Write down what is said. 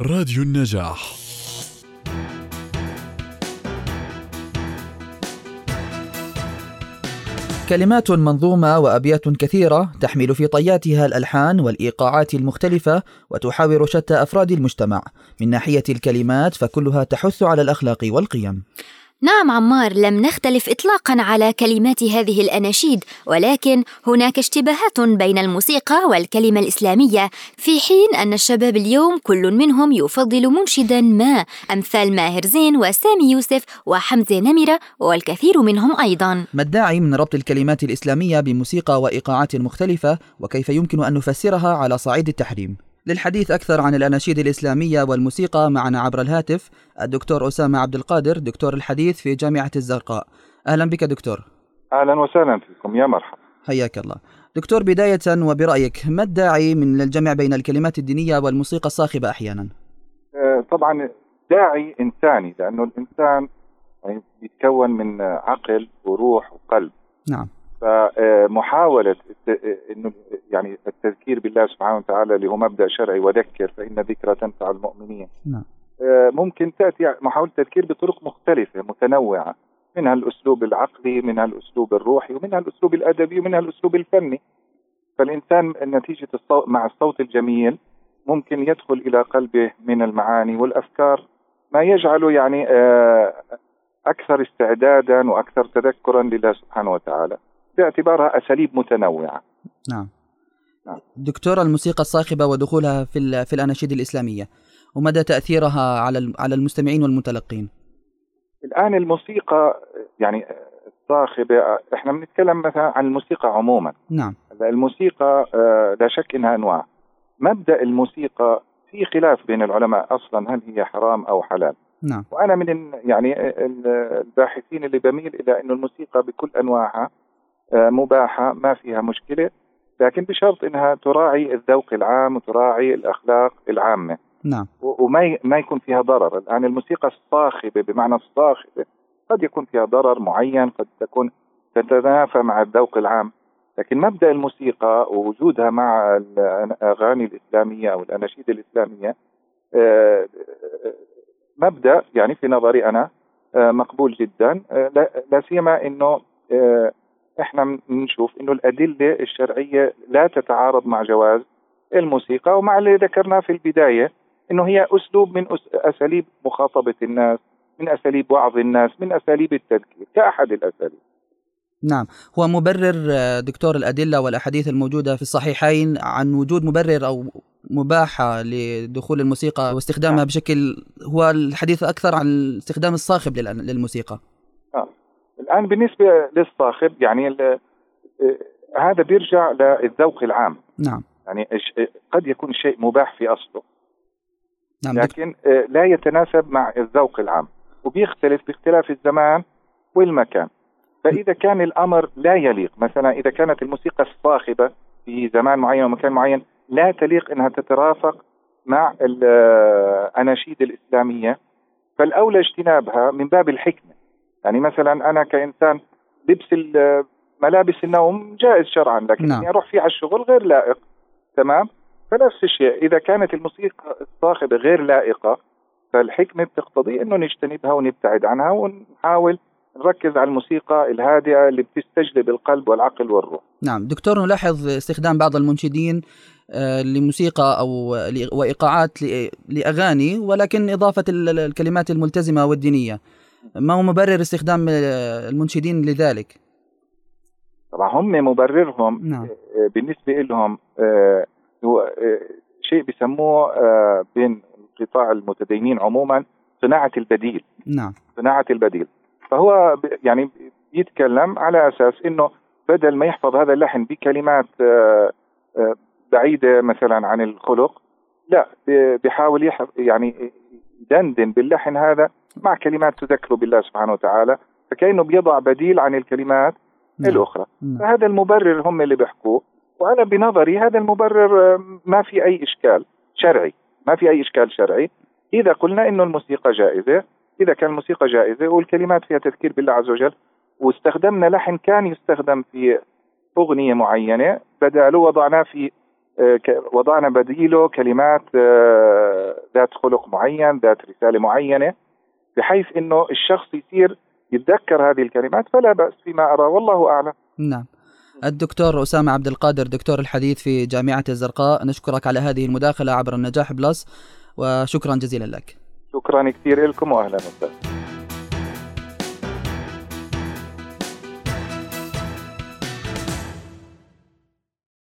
راديو النجاح. كلمات منظومة وأبيات كثيرة تحمل في طياتها الألحان والإيقاعات المختلفة وتحاور شتى أفراد المجتمع. من ناحية الكلمات فكلها تحث على الأخلاق والقيم. نعم عمار لم نختلف اطلاقا على كلمات هذه الأناشيد ولكن هناك اشتباهات بين الموسيقى والكلمة الإسلامية في حين أن الشباب اليوم كل منهم يفضل منشدا ما أمثال ماهر زين وسامي يوسف وحمزة نمرة والكثير منهم أيضا. ما الداعي من ربط الكلمات الإسلامية بموسيقى وإيقاعات مختلفة وكيف يمكن أن نفسرها على صعيد التحريم؟ للحديث أكثر عن الأناشيد الإسلامية والموسيقى معنا عبر الهاتف الدكتور أسامة عبد القادر دكتور الحديث في جامعة الزرقاء. أهلا بك دكتور. أهلا وسهلا فيكم يا مرحبا. حياك الله. دكتور بداية وبرأيك ما الداعي من الجمع بين الكلمات الدينية والموسيقى الصاخبة أحيانا؟ آه، طبعا داعي إنساني لأنه الإنسان يعني بيتكون من عقل وروح وقلب. نعم. فمحاولة إنه يعني التذكير بالله سبحانه وتعالى اللي هو مبدأ شرعي وذكر فإن ذكرى تنفع المؤمنين. نعم. آه، ممكن تأتي محاولة تذكير بطرق مختلفة متنوعة منها الاسلوب العقلي منها الاسلوب الروحي ومنها الاسلوب الأدبي ومنها الاسلوب الفني. فالإنسان نتيجة الصوت مع الصوت الجميل ممكن يدخل إلى قلبه من المعاني والأفكار ما يجعله يعني آه، أكثر استعدادا وأكثر تذكرا لله سبحانه وتعالى. باعتبارها أساليب متنوعة. نعم. نعم. دكتور الموسيقى الصاخبة ودخولها في في الأناشيد الإسلامية ومدى تأثيرها على على المستمعين والمتلقين؟ الآن الموسيقى يعني الصاخبه إحنا بنتكلم مثلا عن الموسيقى عموما. نعم. الموسيقى آه، لا شك إنها أنواع. مبدأ الموسيقى في خلاف بين العلماء أصلا هل هي حرام أو حلال. نعم. وأنا من يعني ال- الباحثين اللي بميل إلى إنه الموسيقى بكل أنواعها آه، مباحة ما فيها مشكلة. لكن بشرط إنها تراعي الذوق العام وتراعي الأخلاق العامة. نعم. وما ما يكون فيها ضرر. الآن الموسيقى الصاخبة بمعنى الصاخبة قد يكون فيها ضرر معين قد تكون تتنافى مع الذوق العام. لكن مبدأ الموسيقى ووجودها مع الأغاني الإسلامية أو الأناشيد الإسلامية آه، مبدأ يعني في نظري أنا آه، مقبول جدا. آه، لا سيما إنه إحنا بنشوف إنه الأدلة الشرعية لا تتعارض مع جواز الموسيقى ومع اللي ذكرناه في البداية إنه هي أسلوب من أساليب مخاطبة الناس من أساليب وعظ الناس من أساليب التذكير كأحد الأساليب. نعم. هو مبرر دكتور الأدلة والأحاديث الموجودة في الصحيحين عن وجود مبرر أو مباحة لدخول الموسيقى واستخدامها نعم. بشكل هو الحديث أكثر عن الاستخدام الصاخب للموسيقى. الآن بالنسبة للصاخب يعني آه، هذا بيرجع للذوق العام. نعم. يعني الش- قد يكون الشيء مباح في أصله. نعم لكن آه، لا يتناسب مع الذوق العام. وبيختلف باختلاف الزمان والمكان. فإذا كان الأمر لا يليق مثلا إذا كانت الموسيقى الصاخبة في زمان معين ومكان معين لا تليق أنها تترافق مع الأناشيد الإسلامية. فالأولى اجتنابها من باب الحكمة. يعني مثلا أنا كإنسان لبس ملابس النوم جائز شرعا لكن نعم. أروح فيه على الشغل غير لائق تمام؟ فنفس الشيء. إذا كانت الموسيقى الصاخبة غير لائقة فالحكمة بتقتضي أنه نجتنبها ونبتعد عنها ونحاول نركز على الموسيقى الهادئة اللي بتستجلب القلب والعقل والروح. نعم. دكتور نلاحظ استخدام بعض المنشدين آه، لموسيقى أو ل- وإيقاعات ل- لأغاني ولكن ال- الكلمات الملتزمة والدينية. ما هو مبرر استخدام المنشدين لذلك؟ طبعا هم مبررهم نعم. آه، بالنسبة لهم آه، هو آه، شيء بيسموه آه، بين قطاع المتدينين عموما صناعة البديل. نعم. صناعة البديل. فهو يعني يتكلم على أساس أنه بدل ما يحفظ هذا اللحن بكلمات بعيدة مثلا عن الخلق لا بيحاول يعني يدندن باللحن هذا مع كلمات تذكره بالله سبحانه وتعالى فكأنه بيضع بديل عن الكلمات نعم. الأخرى نعم. فهذا المبرر هم اللي بيحكوه وأنا بنظري هذا المبرر آه، ما في أي إشكال شرعي ما في أي إشكال شرعي إذا قلنا إنه الموسيقى جائزة إذا كان الموسيقى جائزة والكلمات فيها تذكير بالله عز وجل واستخدمنا لحن كان يستخدم في أغنية معينة بداله وضعناه في وضعنا بديله كلمات ذات خلق معين ذات رسالة معينة بحيث إنه الشخص يصير يتذكر هذه الكلمات فلا بأس فيما أرى. والله أعلم. نعم. الدكتور أسامة عبد القادر دكتور الحديث في جامعة الزرقاء نشكرك على هذه المداخلة عبر النجاح بلس وشكرا جزيلا لك. شكرا كثير لكم وأهلا وسهلا.